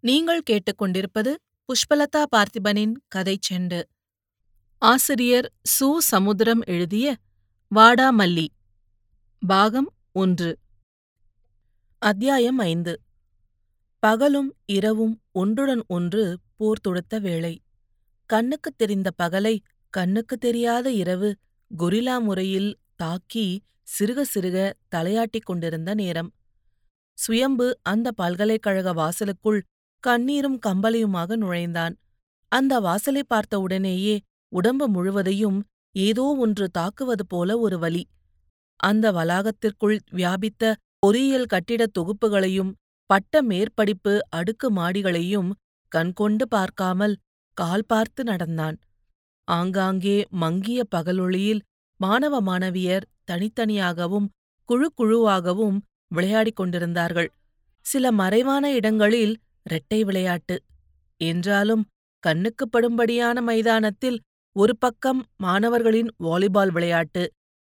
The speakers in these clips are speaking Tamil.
நீங்கள் கேட்டுக்கொண்டிருப்பது புஷ்பலதா பார்த்திபனின் கதை செண்டு. ஆசிரியர் சு. சமுத்திரம் எழுதிய வாடாமல்லி பாகம் ஒன்று. அத்தியாயம் ஐந்து. பகலும் இரவும் ஒன்றுடன் ஒன்று போர் தொடுத்த வேளை. கண்ணுக்குத் தெரிந்த பகலை கண்ணுக்குத் தெரியாத இரவு கொரில்லா முறையில் தாக்கி சிறுக சிறுக தலையாட்டிக் கொண்டிருந்த நேரம். சுயம்பு அந்த பல்கலைக்கழக வாசலுக்குள் கண்ணீரும் கம்பலையுமாக நுழைந்தான். அந்த வாசலை பார்த்த உடனேயே உடம்பு முழுவதையும் ஏதோ ஒன்று தாக்குவது போல ஒரு வலி. அந்த வளாகத்திற்குள் வியாபித்த பொறியியல் கட்டிடத் தொகுப்புகளையும் பட்ட மேற்படிப்பு அடுக்கு மாடிகளையும் கண்கொண்டு பார்க்காமல் கால் பார்த்து நடந்தான். ஆங்காங்கே மங்கிய பகலொளியில் மாணவ மாணவியர் தனித்தனியாகவும் குழு குழுவாகவும் விளையாடிக் கொண்டிருந்தார்கள். சில மறைவான இடங்களில் இரட்டை விளையாட்டு. என்றாலும் கண்ணுக்குப் படும்படியான மைதானத்தில் ஒரு பக்கம் மாணவர்களின் வாலிபால் விளையாட்டு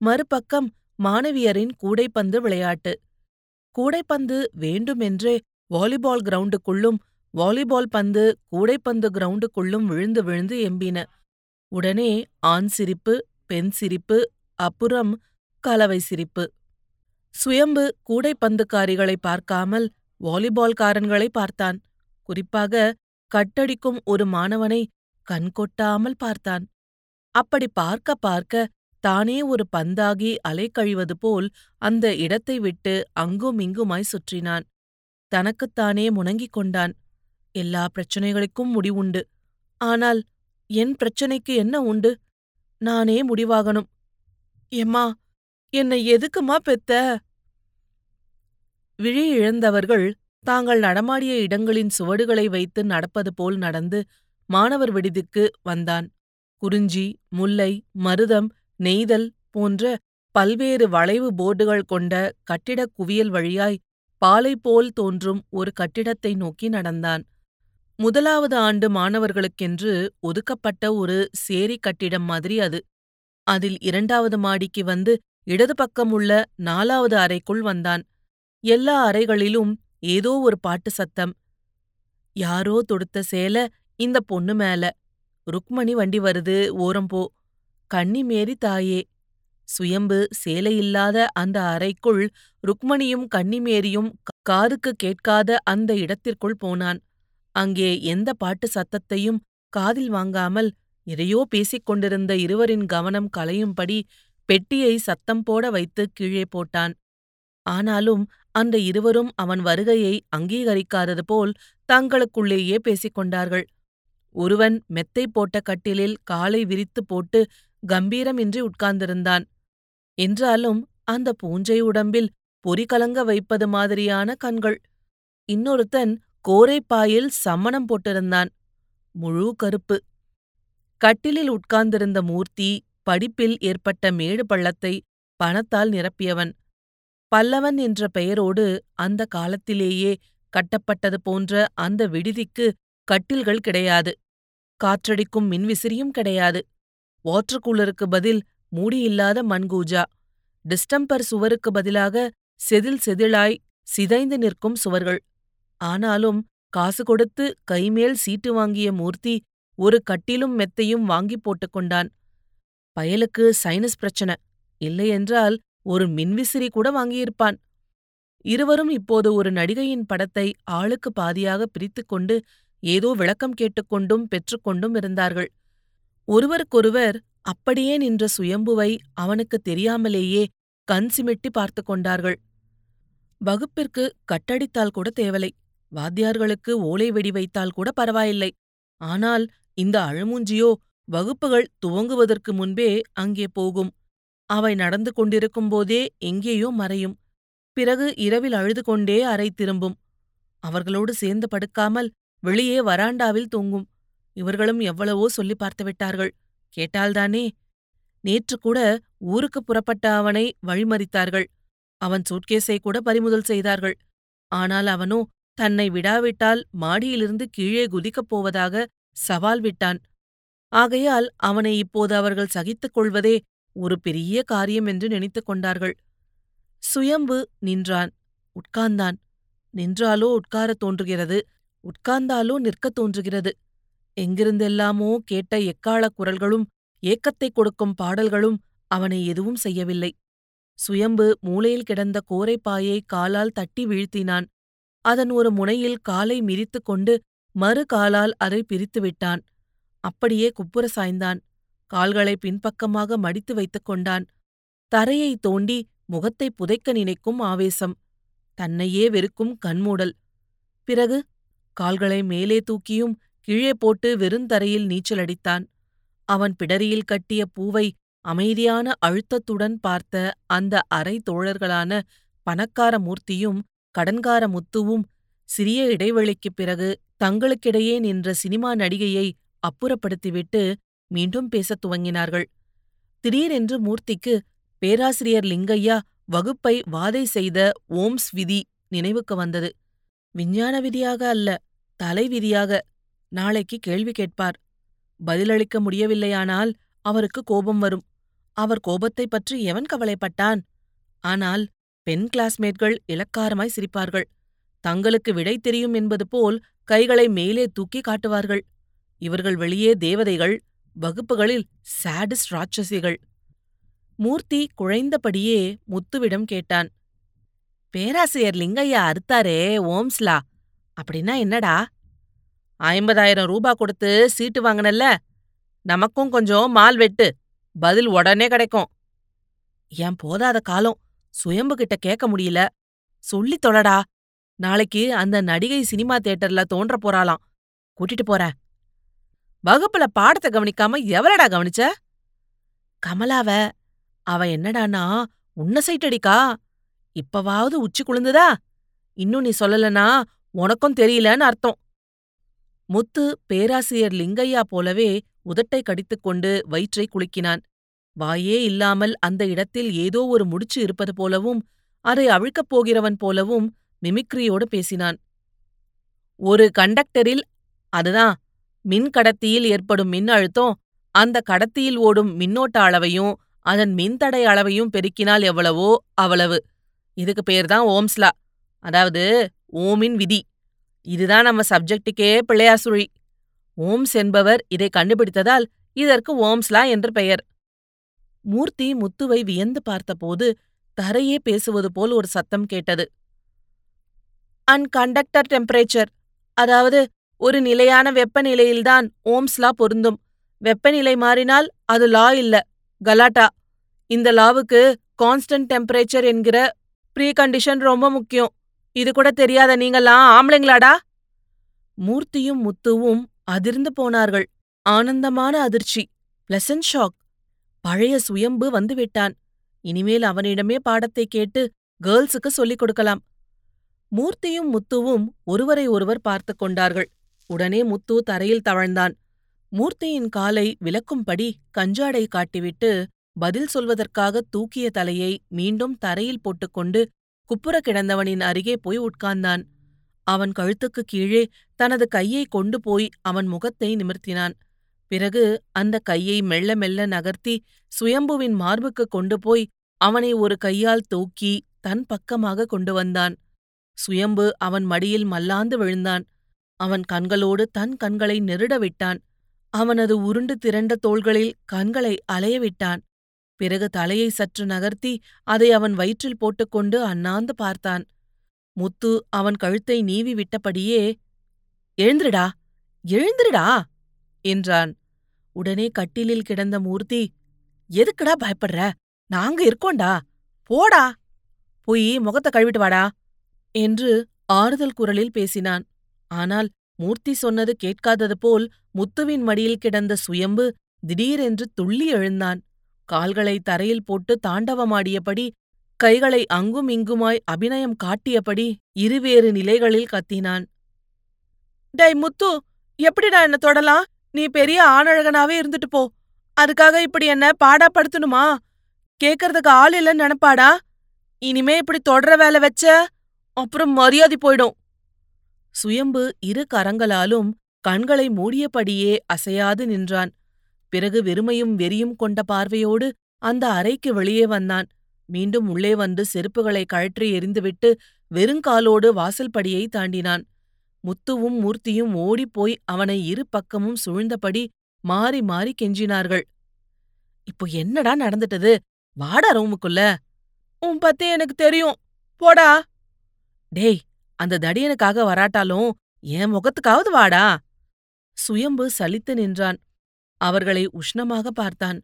மறுபக்கம் மாணவியரின் கூடைப்பந்து விளையாட்டு. கூடைப்பந்து வேண்டுமென்றே வாலிபால் கிரவுண்டுக்குள்ளும் வாலிபால் பந்து கூடைப்பந்து கிரவுண்டுக்குள்ளும் விழுந்து விழுந்து எம்பின. உடனே ஆண் சிரிப்பு பெண் சிரிப்பு அப்புறம் கலவை சிரிப்பு. சுயம்பு கூடைப்பந்துக்காரிகளை பார்க்காமல் வாலிபால்காரன்களை பார்த்தான். குறிப்பாக கட்டடிக்கும் ஒரு மாணவனை கண்கொட்டாமல் பார்த்தான். அப்படி பார்க்க பார்க்க தானே ஒரு பந்தாகி அலைக்கழிவது போல் அந்த இடத்தை விட்டு அங்கும் இங்குமாய் சுற்றினான். தனக்குத்தானே முணங்கிக் கொண்டான். எல்லா பிரச்சனைகளுக்கும் முடிவுண்டு. ஆனால் என் பிரச்சனைக்கு என்ன உண்டு? நானே முடிவாகணும். எம்மா என்னை எதுக்குமா பெத்த? விழி இழந்தவர்கள் தாங்கள் நடமாடிய இடங்களின் சுவடுகளை வைத்து நடப்பது போல் நடந்து மாணவர் விடுதிக்கு வந்தான். குறிஞ்சி முல்லை மருதம் நெய்தல் போன்ற பல்வேறு வளைவு போர்டுகள் கொண்ட கட்டிடக் குவியல் வழியாய் பாலை போல் தோன்றும் ஒரு கட்டிடத்தை நோக்கி நடந்தான். முதலாவது ஆண்டு மாணவர்களுக்கென்று ஒதுக்கப்பட்ட ஒரு சேரி கட்டிடம் மாதிரி அது. அதில் இரண்டாவது மாடிக்கு வந்து இடது பக்கம் உள்ள நாலாவது அறைக்குள் வந்தான். எல்லா அறைகளிலும் ஏதோ ஒரு பாட்டு சத்தம். யாரோ தொடுத்த சேல இந்த பொண்ணு மேல. ருக்மணி வண்டி வருது ஓரம் போ. கண்ணி மேரி தாயே. சுயம்பு சேலையில்லாத அந்த அறைக்குள் ருக்மணியும் கன்னிமேரியும் காதுக்கு கேட்காத அந்த இடத்திற்குள் போனான். அங்கே எந்த பாட்டு சத்தத்தையும் காதில் வாங்காமல் எதையோ பேசிக் கொண்டிருந்த இருவரின் கவனம் கலையும்படி பெட்டியை சத்தம் போட வைத்து கீழே போட்டான். ஆனாலும் அந்த இருவரும் அவன் வருகையை அங்கீகரிக்காதது போல் தங்களுக்குள்ளேயே பேசிக் கொண்டார்கள். ஒருவன் மெத்தை போட்ட கட்டிலில் காலை விரித்து போட்டு கம்பீரமின்றி உட்கார்ந்திருந்தான். என்றாலும் அந்த பூஞ்சை உடம்பில் பொறி கலங்க வைப்பது மாதிரியான கண்கள். இன்னொருத்தன் கோரைப்பாயில் சம்மணம் போட்டிருந்தான். முழு கருப்பு. கட்டிலில் உட்கார்ந்திருந்த மூர்த்தி படிப்பில் ஏற்பட்ட மேடு பள்ளத்தை பணத்தால் நிரப்பியவன். பல்லவன் என்ற பெயரோடு அந்த காலத்திலேயே கட்டப்பட்டது போன்ற அந்த விடுதிக்கு கட்டில்கள் கிடையாது. காற்றடிக்கும் மின்விசிறியும் கிடையாது. வாட்டர் கூலருக்கு பதில் மூடியில்லாத மண்கூஜா. டிஸ்டம்பர் சுவருக்கு பதிலாக செதில் செதிலாய் சிதைந்து நிற்கும் சுவர்கள். ஆனாலும் காசு கொடுத்து கைமேல் சீட்டு வாங்கிய மூர்த்தி ஒரு கட்டிலும் மெத்தையும் வாங்கிப் போட்டுக்கொண்டான் பயலுக்கு சைனஸ் பிரச்சனை. இல்லையென்றால் ஒரு மின்விசிறி கூட வாங்கியிருப்பான். இருவரும் இப்போது ஒரு நடிகையின் படத்தை ஆளுக்கு பாதியாக பிரித்துக்கொண்டு ஏதோ விளக்கம் கேட்டுக்கொண்டும் பெற்றுக்கொண்டும் இருந்தார்கள். ஒருவருக்கொருவர் அப்படியே நின்ற சுயம்புவை அவனுக்கு தெரியாமலேயே கண் சிமிட்டி பார்த்து கொண்டார்கள். வகுப்பிற்கு கட்டடித்தால் கூட தேவலை வாத்தியார்களுக்கு ஓலை வெடி வைத்தால் கூட பரவாயில்லை. ஆனால் இந்த அழுமூஞ்சியோ வகுப்புகள் துவங்குவதற்கு முன்பே அங்கே போகும். அவை நடந்து கொண்டிருக்கும் போதே எங்கேயோ மறையும். பிறகு இரவில் அழுது கொண்டே அறை திரும்பும். அவர்களோடு சேர்ந்து படுக்காமல் வெளியே வராண்டாவில் தூங்கும். இவர்களும் எவ்வளவோ சொல்லி பார்த்துவிட்டார்கள் கேட்டால்தானே? நேற்று கூட ஊருக்கு புறப்பட்ட அவனை வழிமறித்தார்கள். அவன் சூட்கேஸை கூட பறிமுதல் செய்தார்கள். ஆனால் அவனோ தன்னை விடாவிட்டால் மாடியிலிருந்து கீழே குதிக்கப் போவதாக சவால் விட்டான். ஆகையால் அவனை இப்போது அவர்கள் சகித்துக் கொள்வதே ஒரு பெரிய காரியம் என்று நினைத்துக் கொண்டார்கள். சுயம்பு நின்றான். உட்கார்ந்தான். நின்றாலோ உட்காரத் தோன்றுகிறது. உட்கார்ந்தாலோ நிற்கத் தோன்றுகிறது. எங்கிருந்தெல்லாமோ கேட்ட எக்காளக் குரல்களும் ஏக்கத்தைக் கொடுக்கும் பாடல்களும் அவனை எதுவும் செய்யவில்லை. சுயம்பு மூலையில் கிடந்த கோரைப்பாயை காலால் தட்டி வீழ்த்தினான். அதன் ஒரு முனையில் காலை மிதித்துக் கொண்டு மறு காலால் அதை பிரித்து விட்டான். அப்படியே குப்புற சாய்ந்தான். கால்களை பின்பக்கமாக மடித்து வைத்துக் கொண்டான். தரையை தோண்டி முகத்தை புதைக்க நினைக்கும் ஆவேசம். தன்னையே வெறுக்கும் கண்மூடல். பிறகு கால்களை மேலே தூக்கியும் கீழே போட்டு வெறுந்தரையில் நீச்சலடித்தான். அவன் பிடரியில் கட்டிய பூவை அமைதியான அழுத்தத்துடன் பார்த்த அந்த அரை தோழர்களான பணக்கார மூர்த்தியும் கடன்கார முத்துவும் சிறிய இடைவெளிக்குப் பிறகு தங்களுக்கிடையே நின்ற சினிமா நடிகையை அப்புறப்படுத்திவிட்டு மீண்டும் பேசத் துவங்கினார்கள். திடீரென்று மூர்த்திக்கு பேராசிரியர் லிங்கையா வகுப்பை வாதை செய்த ஓம்ஸ் விதி நினைவுக்கு வந்தது. விஞ்ஞான விதியாக அல்ல தலை விதியாக. நாளைக்கு கேள்வி கேட்பார். பதிலளிக்க முடியவில்லையானால் அவருக்கு கோபம் வரும். அவர் கோபத்தைப் பற்றி எவன் கவலைப்பட்டான்? ஆனால் பெண் கிளாஸ்மேட்கள் இலக்காரமாய் சிரிப்பார்கள். தங்களுக்கு விடை தெரியும் என்பது போல் கைகளை மேலே தூக்கி காட்டுவார்கள். இவர்கள் வெளியே தேவதைகள் வகுப்புகளில் சாடிஸ்ட் ராட்சசிகள். மூர்த்தி குழைந்தபடியே முத்துவிடம் கேட்டான் பேராசிரியர் லிங்கையா அறுத்தாரே ஓம்ஸ்லா அப்படின்னா என்னடா? ஐம்பதாயிரம் ரூபா கொடுத்து சீட்டு வாங்கினல்ல நமக்கும் கொஞ்சம் மால் வெட்டு பதில் உடனே கிடைக்கும். ஏன் போதாத காலம் சுயம்பு கிட்ட கேட்க முடியல சொல்லி தொலடா நாளைக்கு அந்த நடிகை சினிமா தியேட்டர்ல தோன்ற போறாளாம் கூட்டிட்டு போறேன். வகுப்புல பாடத்தை கவனிக்காம எவரடா கவனிச்ச? கமலாவ அவ என்னடானா உன்ன சைட்டடிக்கா? இப்பவாவது உச்சி குளிந்துதா? இன்னும் நீ சொல்லலனா உனக்கும் தெரியலன்னு அர்த்தம். முத்து பேராசிரியர் லிங்கையா போலவே உதட்டை கடித்துக்கொண்டு வயிற்றை குலுக்கினான். வாயே இல்லாமல் அந்த இடத்தில் ஏதோ ஒரு முடிச்சு இருப்பது போலவும் அதை அவிழ்க்கப் போகிறவன் போலவும் மிமிக்ரியோடு பேசினான். ஒரு கண்டக்டரில் அதுதான் மின் கடத்தியில் ஏற்படும் மின் அழுத்தம் அந்த கடத்தியில் ஓடும் மின்னோட்ட அளவையும் அதன் மின்தடை அளவையும் பெருக்கினால் எவ்வளவோ அவ்வளவு. இதுக்கு பேர்தான் ஓம்ஸ்லா அதாவது ஓமின் விதி. இதுதான் நம்ம சப்ஜெக்டுக்கே பிள்ளையார் சுழி ஓம்ஸ் என்பவர் இதை கண்டுபிடித்ததால் இதற்கு ஓம்ஸ்லா என்று பெயர். மூர்த்தி முத்துவை வியந்து பார்த்தபோது தரையே பேசுவது போல் ஒரு சத்தம் கேட்டது. அன்கண்டக்டர் டெம்பரேச்சர் அதாவது ஒரு நிலையான வெப்பநிலையில்தான் ஓம்ஸ் லா பொருந்தும். வெப்பநிலை மாறினால் அது லா இல்ல. கலாட்டா. இந்த லாவுக்கு கான்ஸ்டன்ட் டெம்பரேச்சர் என்கிற ப்ரீ கண்டிஷன் ரொம்ப முக்கியம். இது கூட தெரியாத நீங்கெல்லாம் ஆம்பளைங்களாடா? மூர்த்தியும் முத்துவும் அதிர்ந்து போனார்கள். ஆனந்தமான அதிர்ச்சி. பிளசன்ட் ஷாக் பழைய சுயம்பு வந்துவிட்டான் இனிமேல் அவனிடமே பாடத்தை கேட்டு கேர்ள்ஸுக்கு சொல்லிக் கொடுக்கலாம். மூர்த்தியும் முத்துவும் ஒருவரை ஒருவர் பார்த்து கொண்டார்கள். உடனே முத்து தரையில் தவழ்ந்தான். மூர்த்தியின் காலை விலக்கும்படி கஞ்சாடை காட்டிவிட்டு பதில் சொல்வதற்காக தூக்கிய தலையை மீண்டும் தரையில் போட்டுக்கொண்டு குப்புற கிடந்தவனின் அருகே போய் உட்கார்ந்தான். அவன் கழுத்துக்குக் கீழே தனது கையை கொண்டு போய் அவன் முகத்தை நிமிர்த்தினான். பிறகு அந்த கையை மெல்ல மெல்ல நகர்த்தி சுயம்புவின் மார்புக்கு கொண்டு போய் அவனை ஒரு கையால் தூக்கி தன் பக்கமாக கொண்டு வந்தான். சுயம்பு அவன் மடியில் மல்லாந்து விழுந்தான். அவன் கண்களோடு தன் கண்களை நெருட விட்டான். அவனது உருண்டு திரண்ட தோள்களில் கண்களை அலைய விட்டான். பிறகு தலையை சற்று நகர்த்தி அதை அவன் வயிற்றில் போட்டுக்கொண்டு அண்ணாந்து பார்த்தான். முத்து அவன் கழுத்தை நீவி விட்டபடியே எழுந்திருடா எழுந்திருடா என்றான். உடனே கட்டிலில் கிடந்த மூர்த்தி எதுக்குடா பயப்படுற? நாங்க இருக்கோண்டா. போடா. போய் முகத்தை கழுவிட்டு வாடா என்று ஆறுதல் குரலில் பேசினான். ஆனால் மூர்த்தி சொன்னது கேட்காதது போல் முத்துவின் மடியில் கிடந்த சுயம்பு திடீரென்று துள்ளி எழுந்தான். கால்களை தரையில் போட்டு தாண்டவமாடியபடி கைகளை அங்கும் இங்குமாய் அபிநயம் காட்டியபடி இருவேறு நிலைகளில் கத்தினான். டை முத்து எப்படிடா என்ன தொடலாம்? நீ பெரிய ஆணழகனாவே இருந்துட்டு போ. அதுக்காக இப்படி என்ன பாடாப்படுத்தணுமா? கேக்கறதுக்கு ஆள் இல்லைன்னு நினைப்பாடா? இனிமே இப்படி தொடர வேலை வச்ச அப்புறம் மரியாதை போயிடும். சுயம்பு இரு கரங்களாலும் கண்களை மூடியபடியே அசையாது நின்றான். பிறகு வெறுமையும் வெறியும் கொண்ட பார்வையோடு அந்த அறைக்கு வெளியே வந்தான். மீண்டும் உள்ளே வந்து செருப்புகளை கழற்றி எறிந்துவிட்டு வெறுங்காலோடு வாசல்படியை தாண்டினான். முத்துவும் மூர்த்தியும் ஓடிப்போய் அவனை இரு பக்கமும் சூழ்ந்தபடி மாறி மாறி கெஞ்சினார்கள். இப்போ என்னடா நடந்துட்டது? வாடா ரூமுக்குள்ள. உன் பத்தி எனக்கு தெரியும். போடா. டேய் அந்த தடியனுக்காக வராட்டாலும் என் முகத்துக்காவது வாடா. சுயம்பு சலித்து நின்றான். அவர்களை உஷ்ணமாக பார்த்தான்.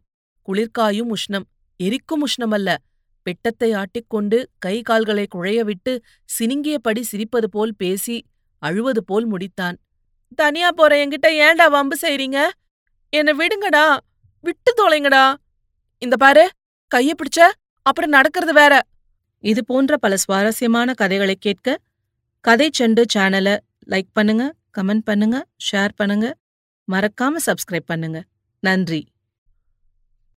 குளிர்காயும் உஷ்ணம் எரிக்கும் உஷ்ணமல்ல. பெட்டத்தை ஆட்டிக்கொண்டு கை கால்களை குழையவிட்டு சினிங்கியபடி சிரிப்பது போல் பேசி அழுவது போல் முடித்தான். தனியா போற என்கிட்ட ஏன்டா வம்பு செய்றீங்க? என்ன விடுங்கடா விட்டு தொலைங்கடா. இந்த பாரு கைய பிடிச்ச அப்புறம் நடக்கிறது வேற. இது போன்ற பல சுவாரஸ்யமான கதைகளை கேட்க கதை செண்டு சேனலை லைக் பண்ணுங்க கமெண்ட் பண்ணுங்க ஷேர் பண்ணுங்க. மறக்காம சப்ஸ்கிரைப் பண்ணுங்க. நன்றி.